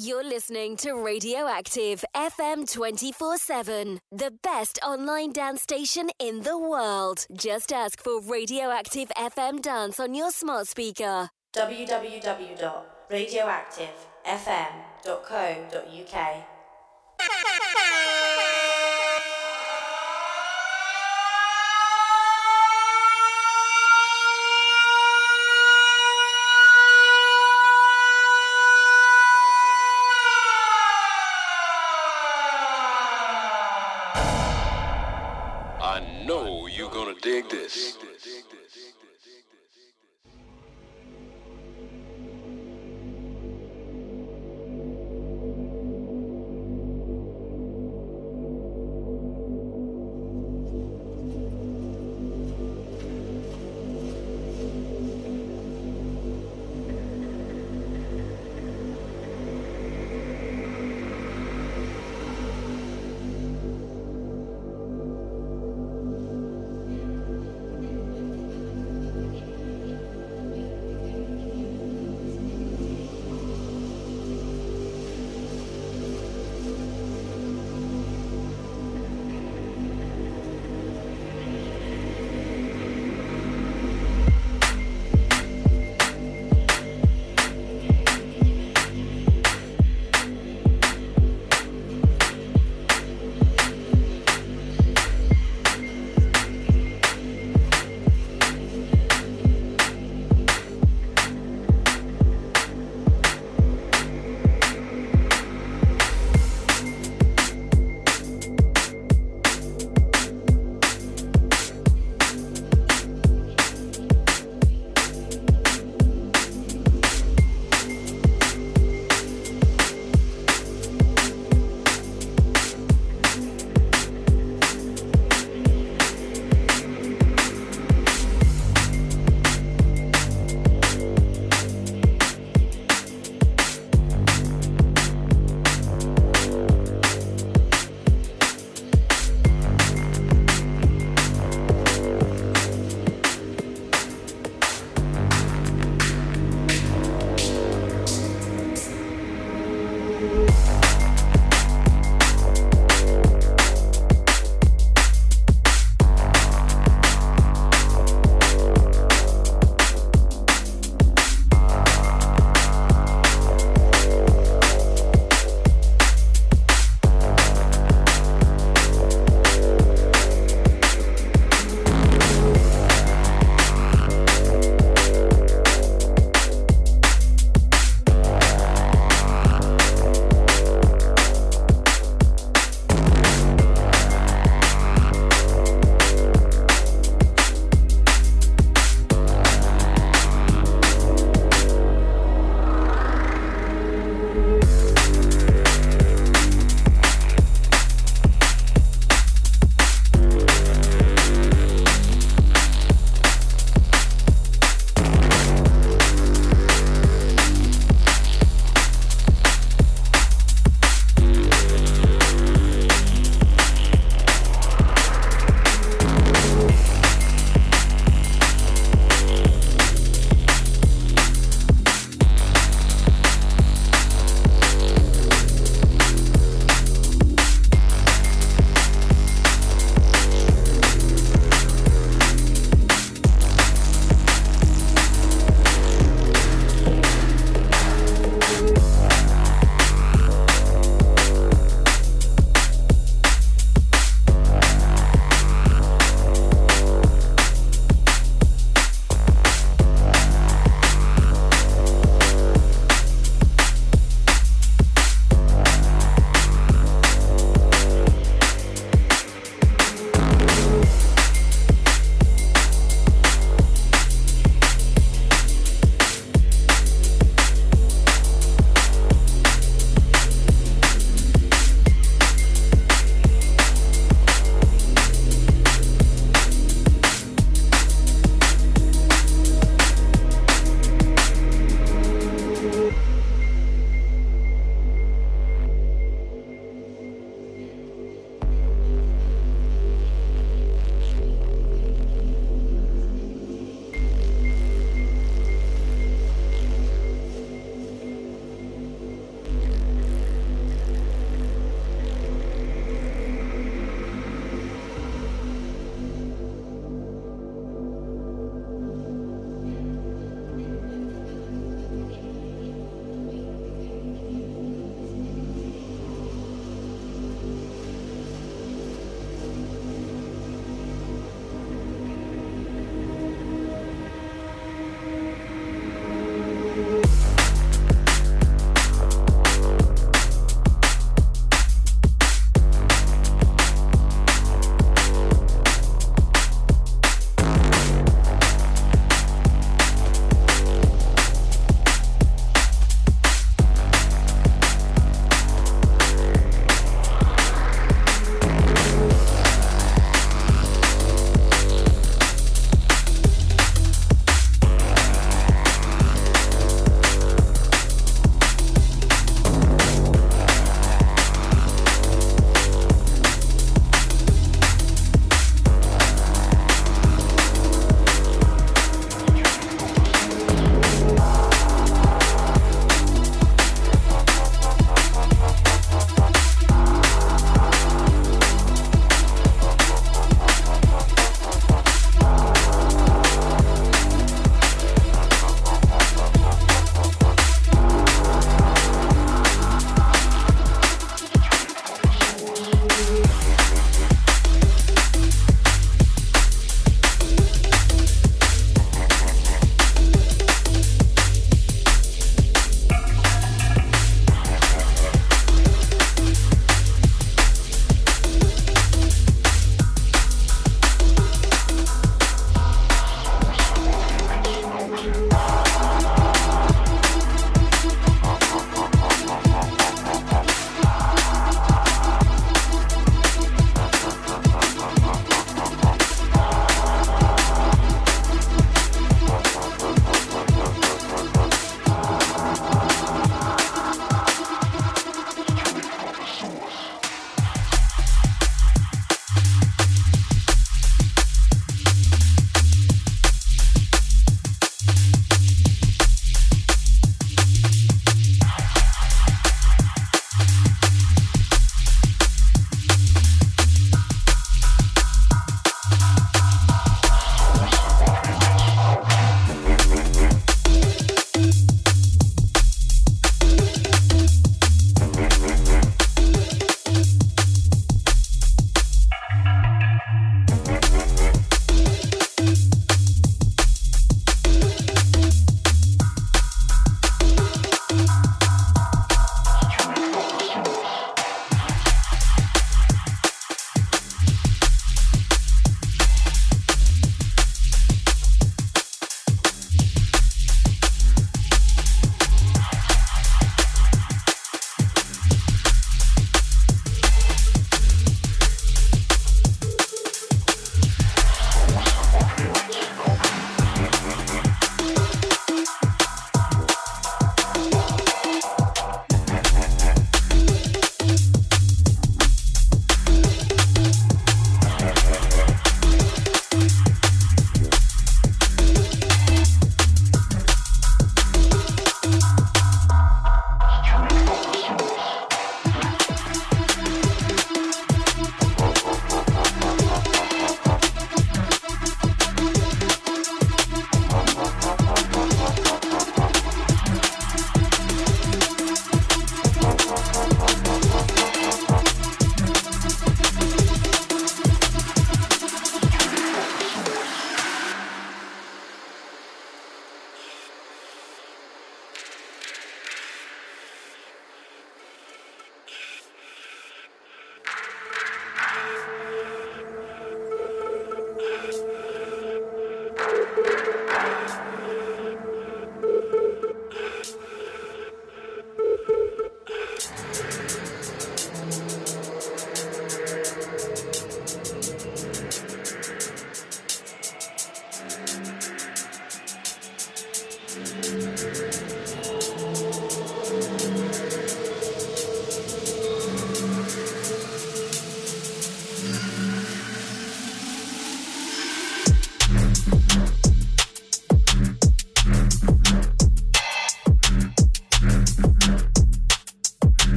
You're listening to Radioactive FM 24 7, the best online dance station in the world. Just ask for Radioactive FM Dance on your smart speaker. www.radioactivefm.co.uk. dig this.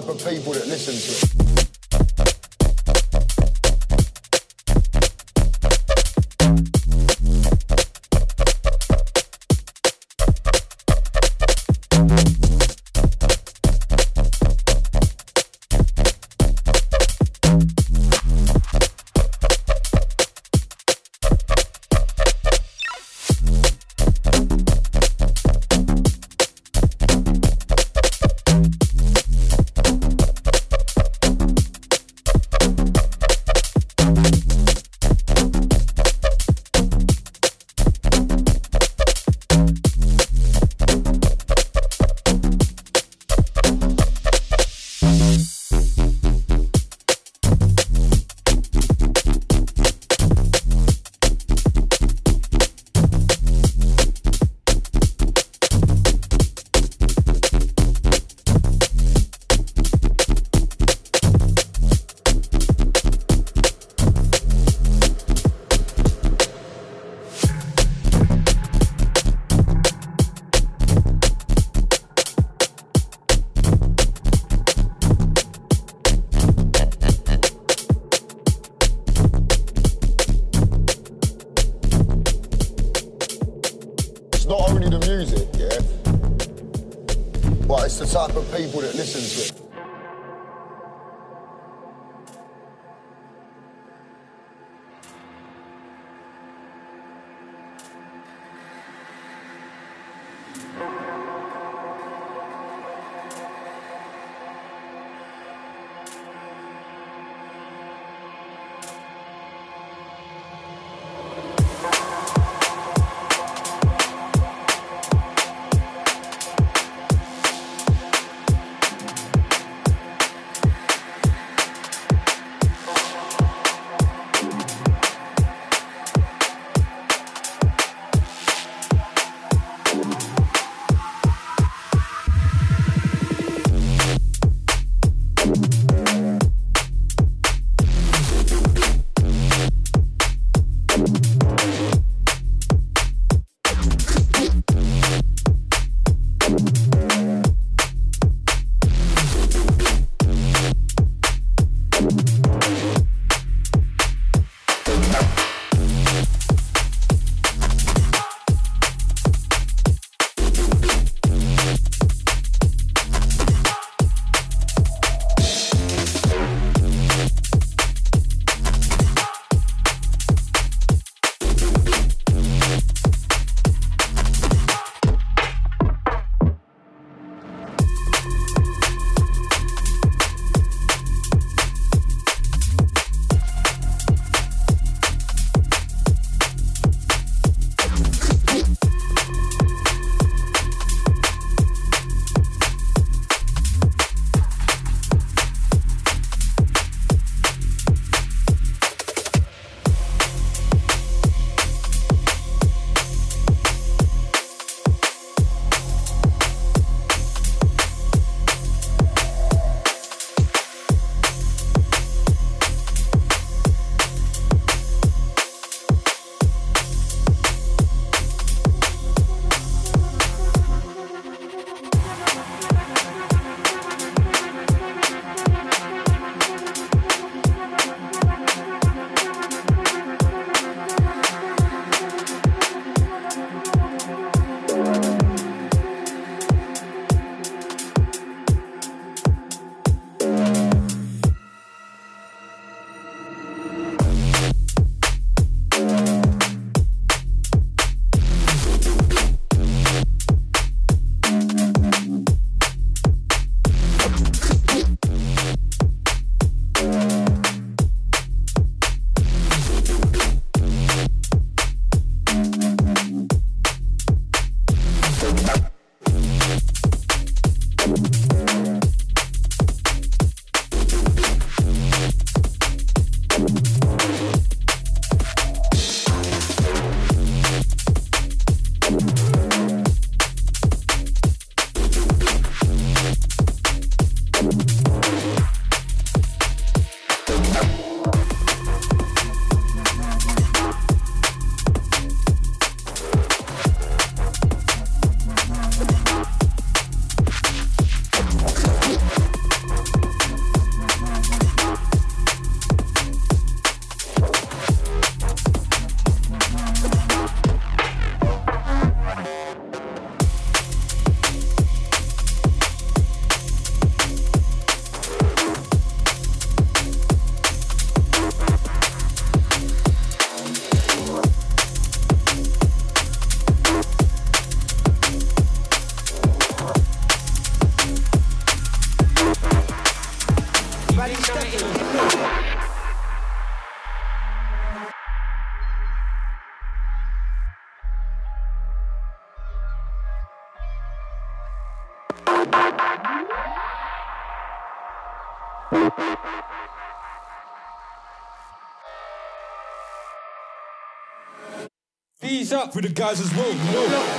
Type of people that listen to it. Up for the guys as well, you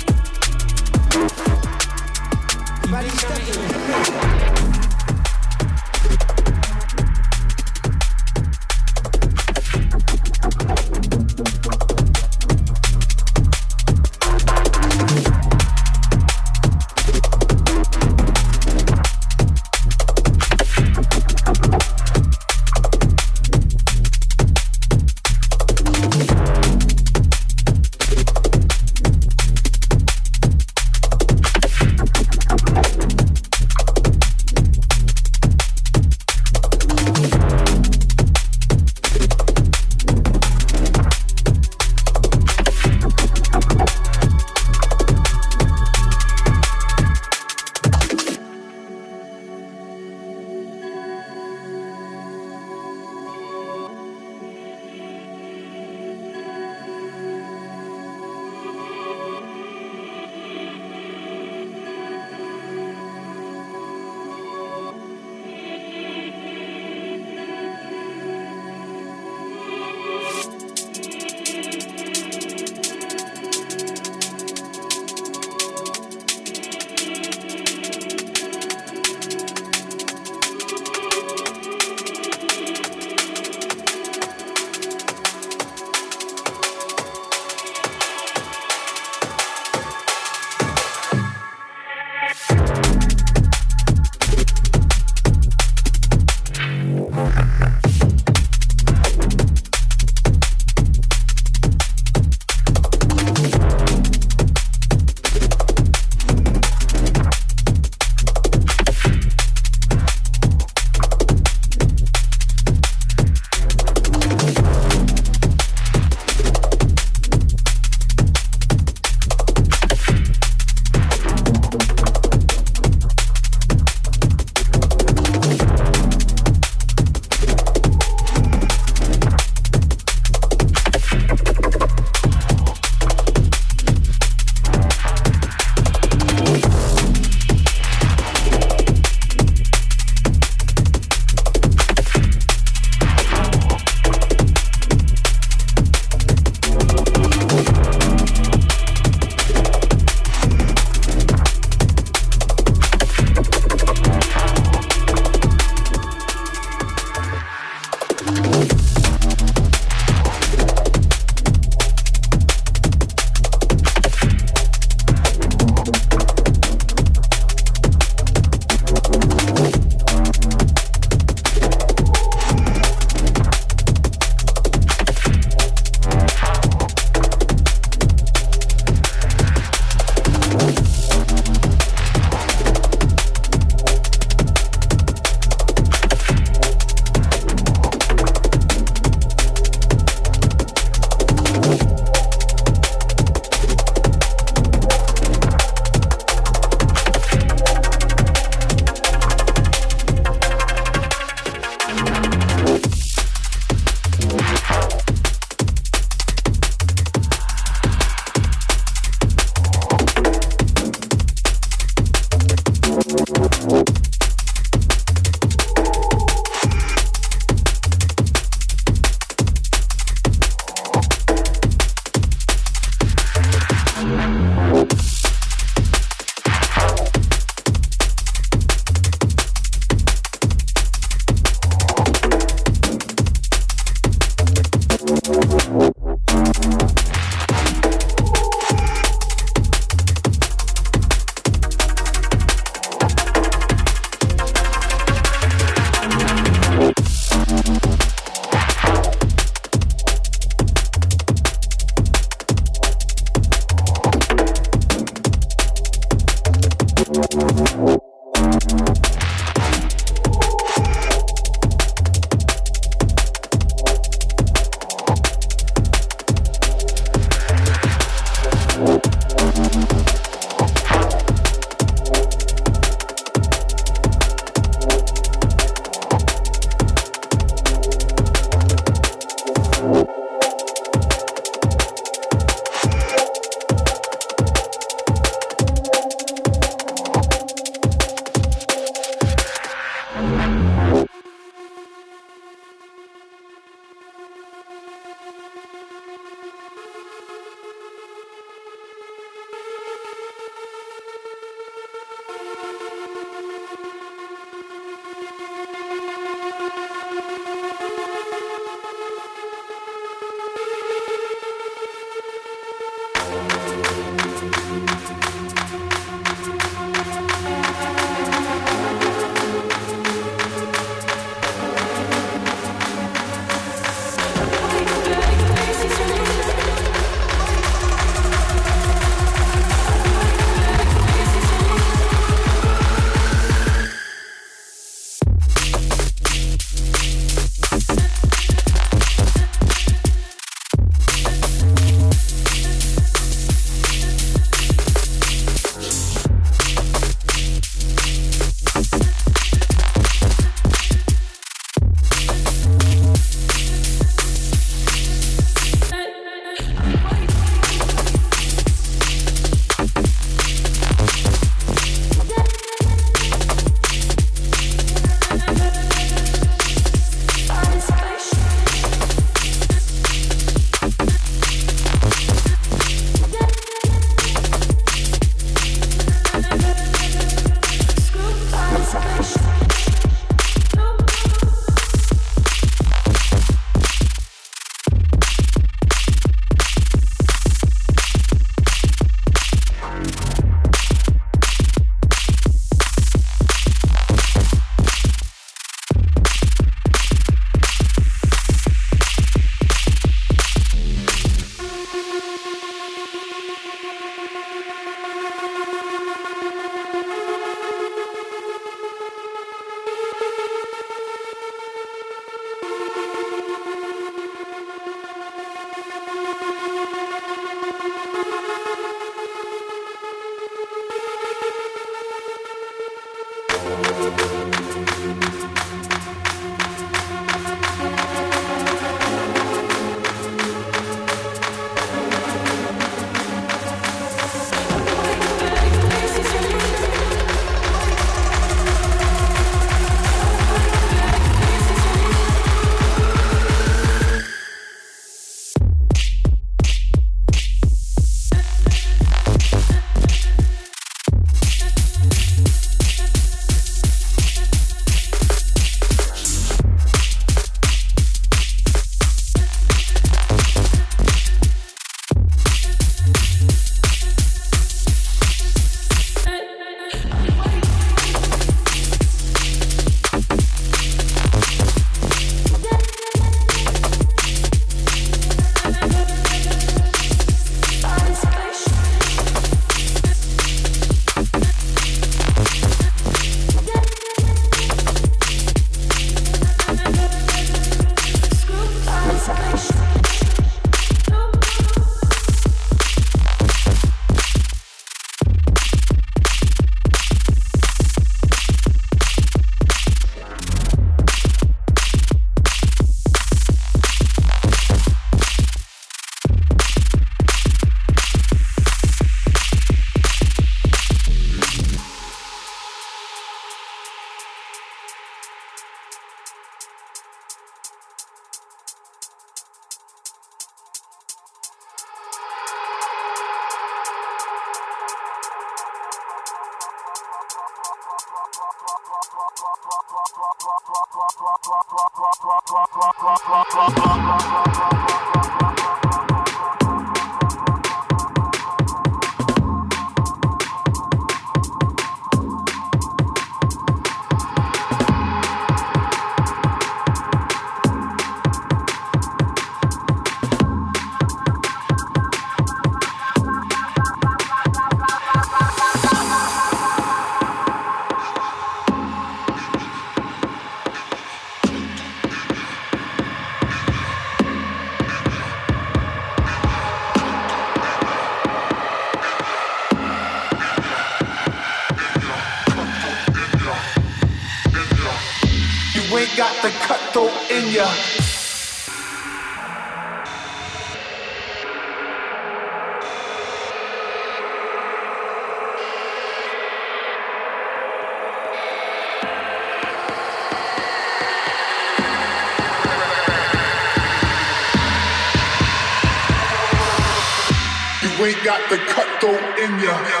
throw in ya.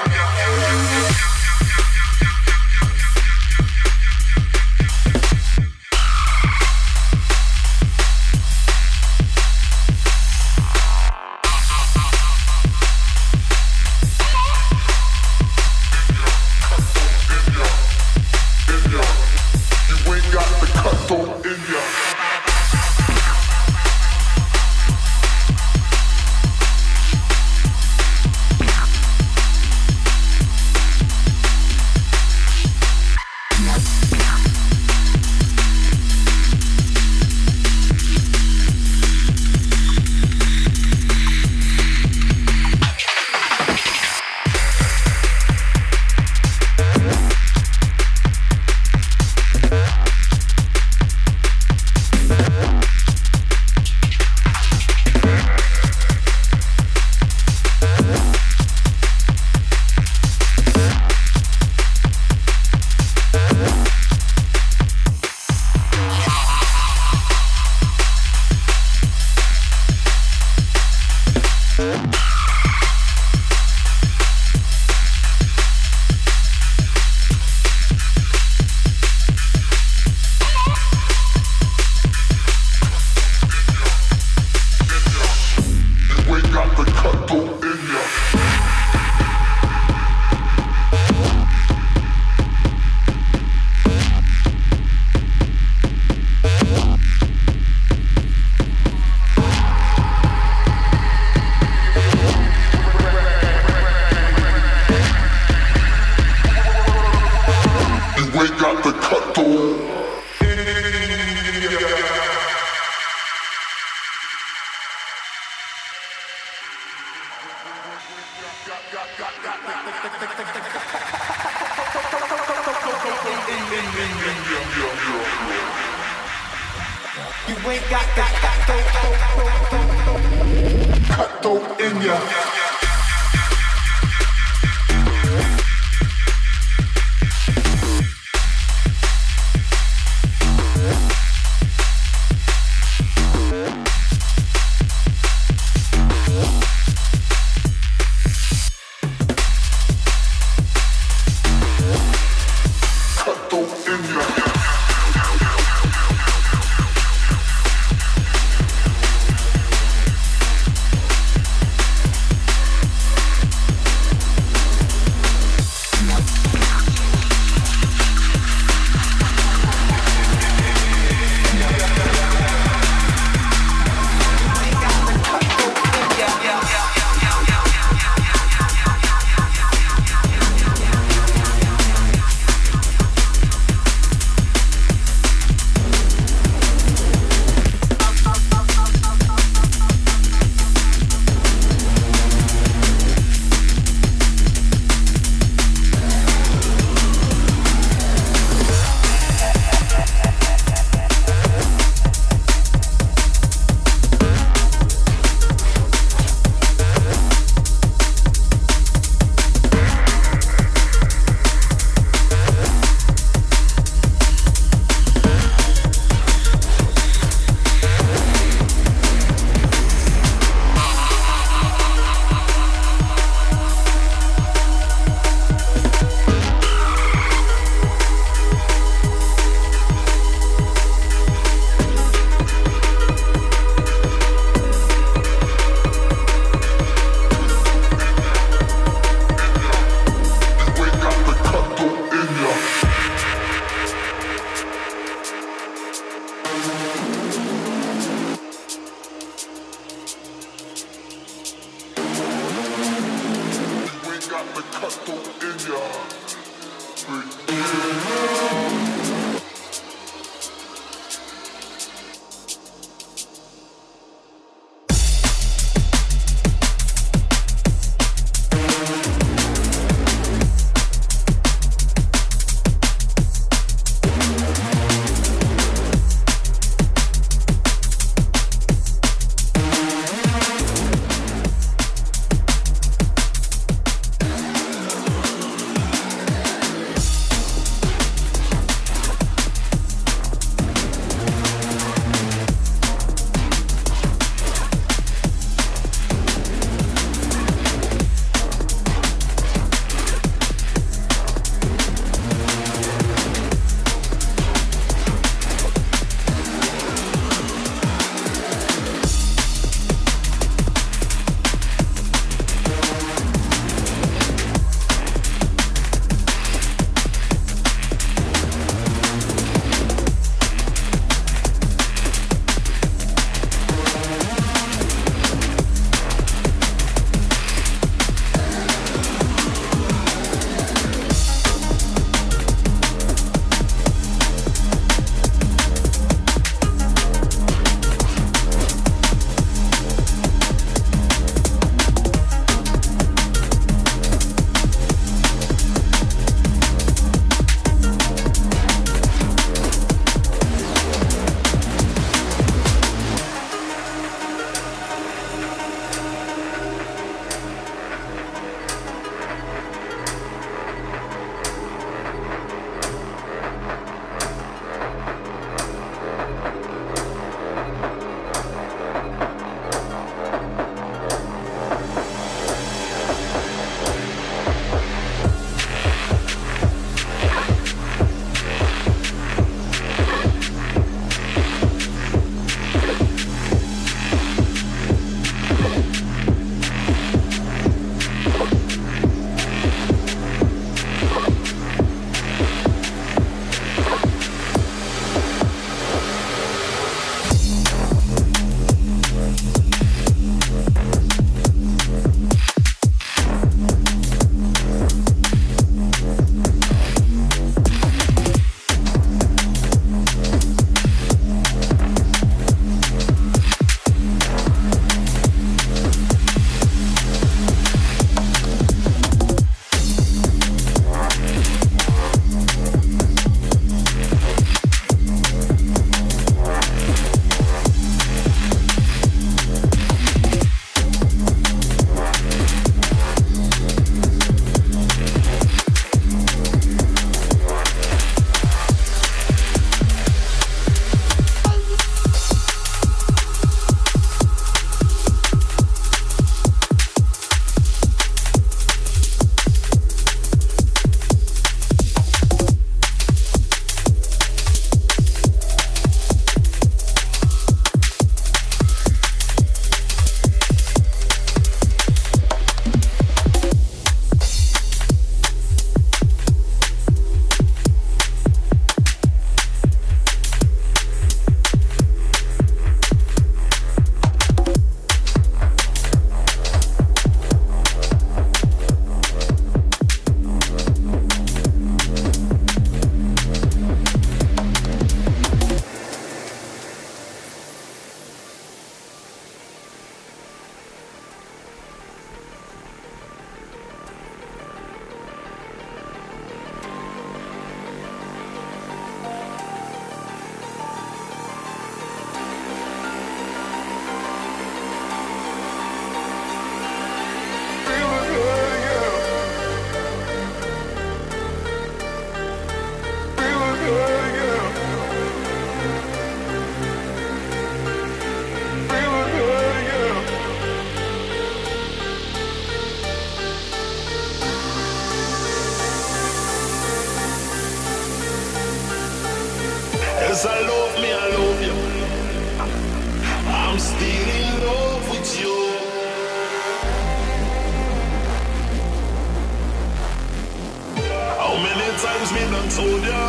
me done told ya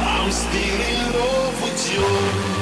I'm still in love with you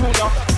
Junior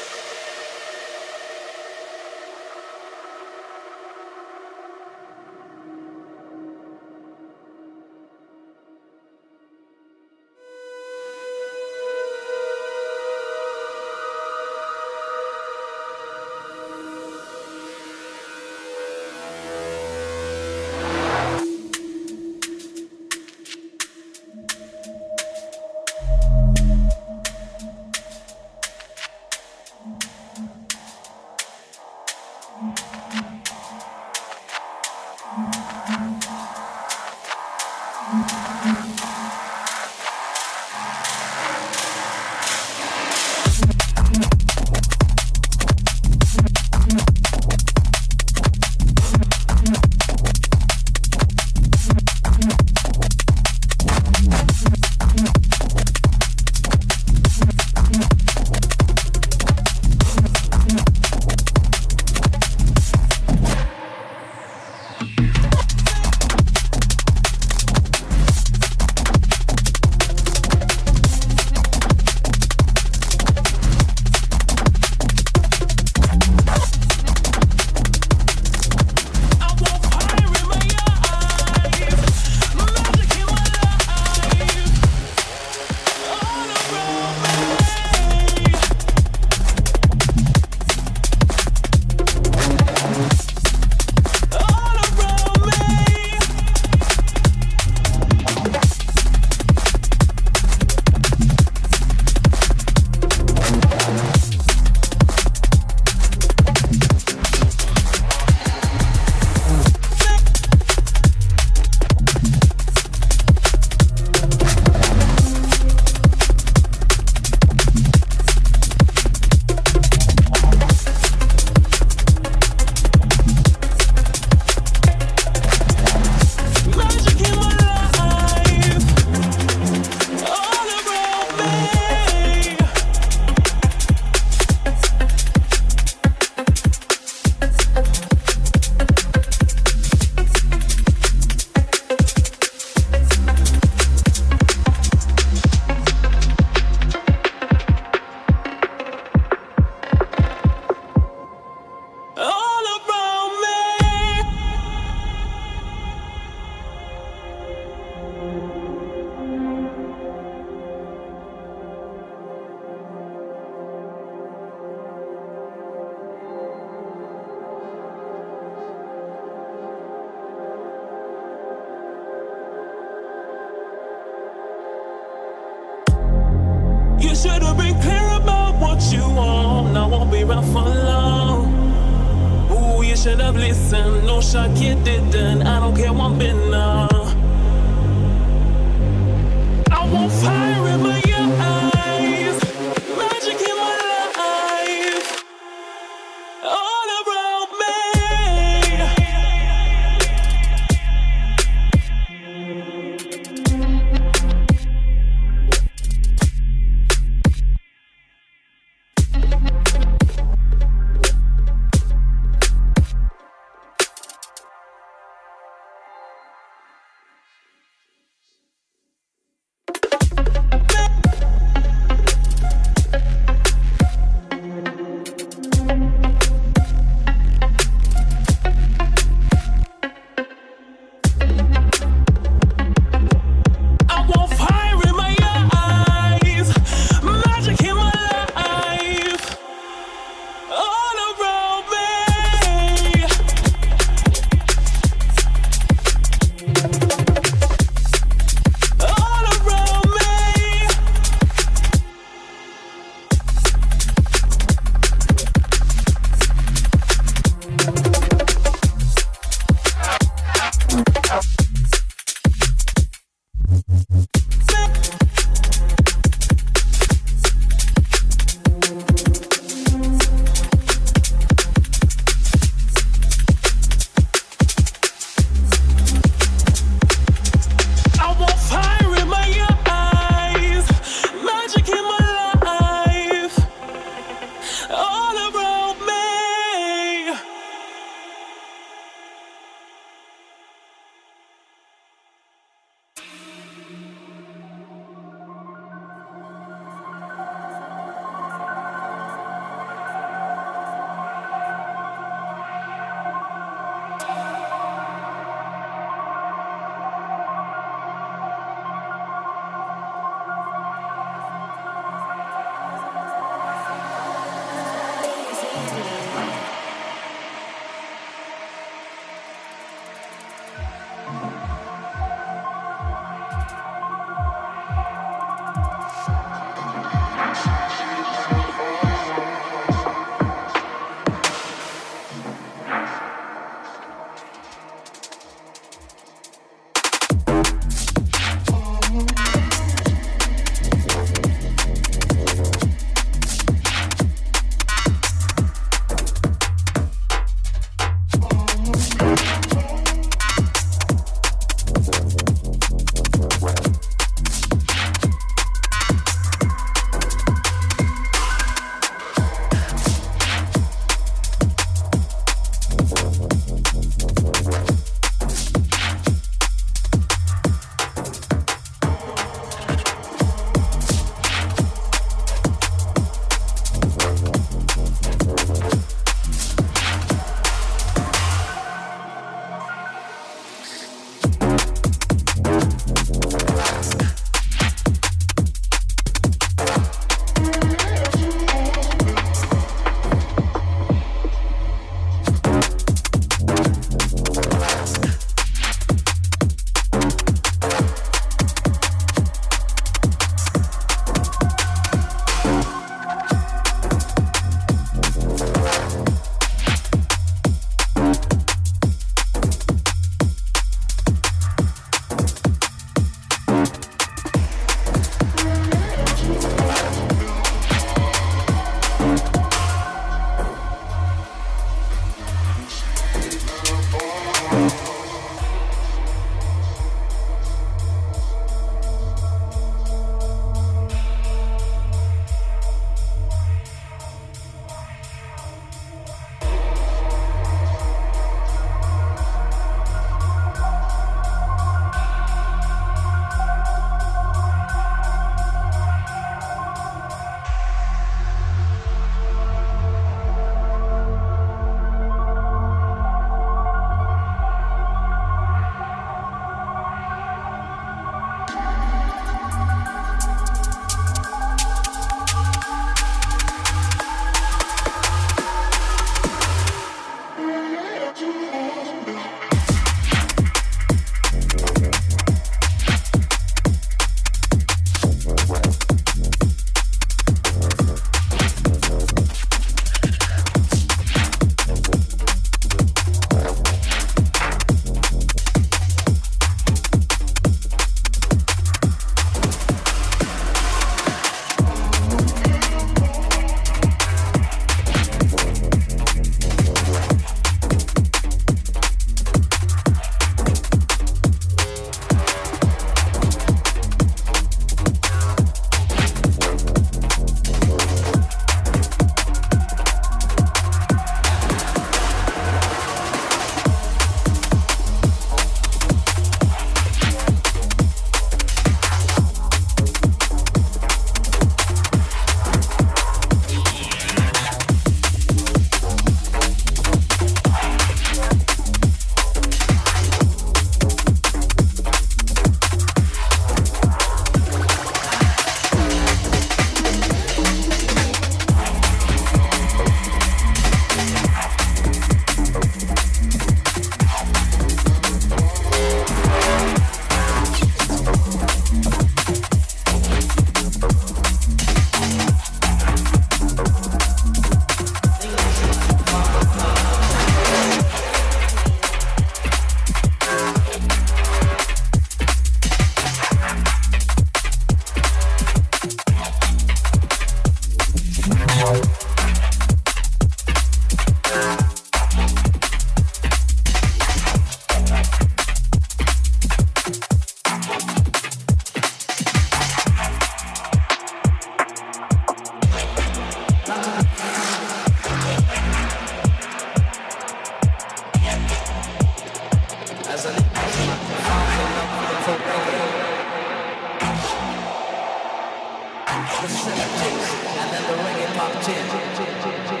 the synaptics, and then the ringing popped in.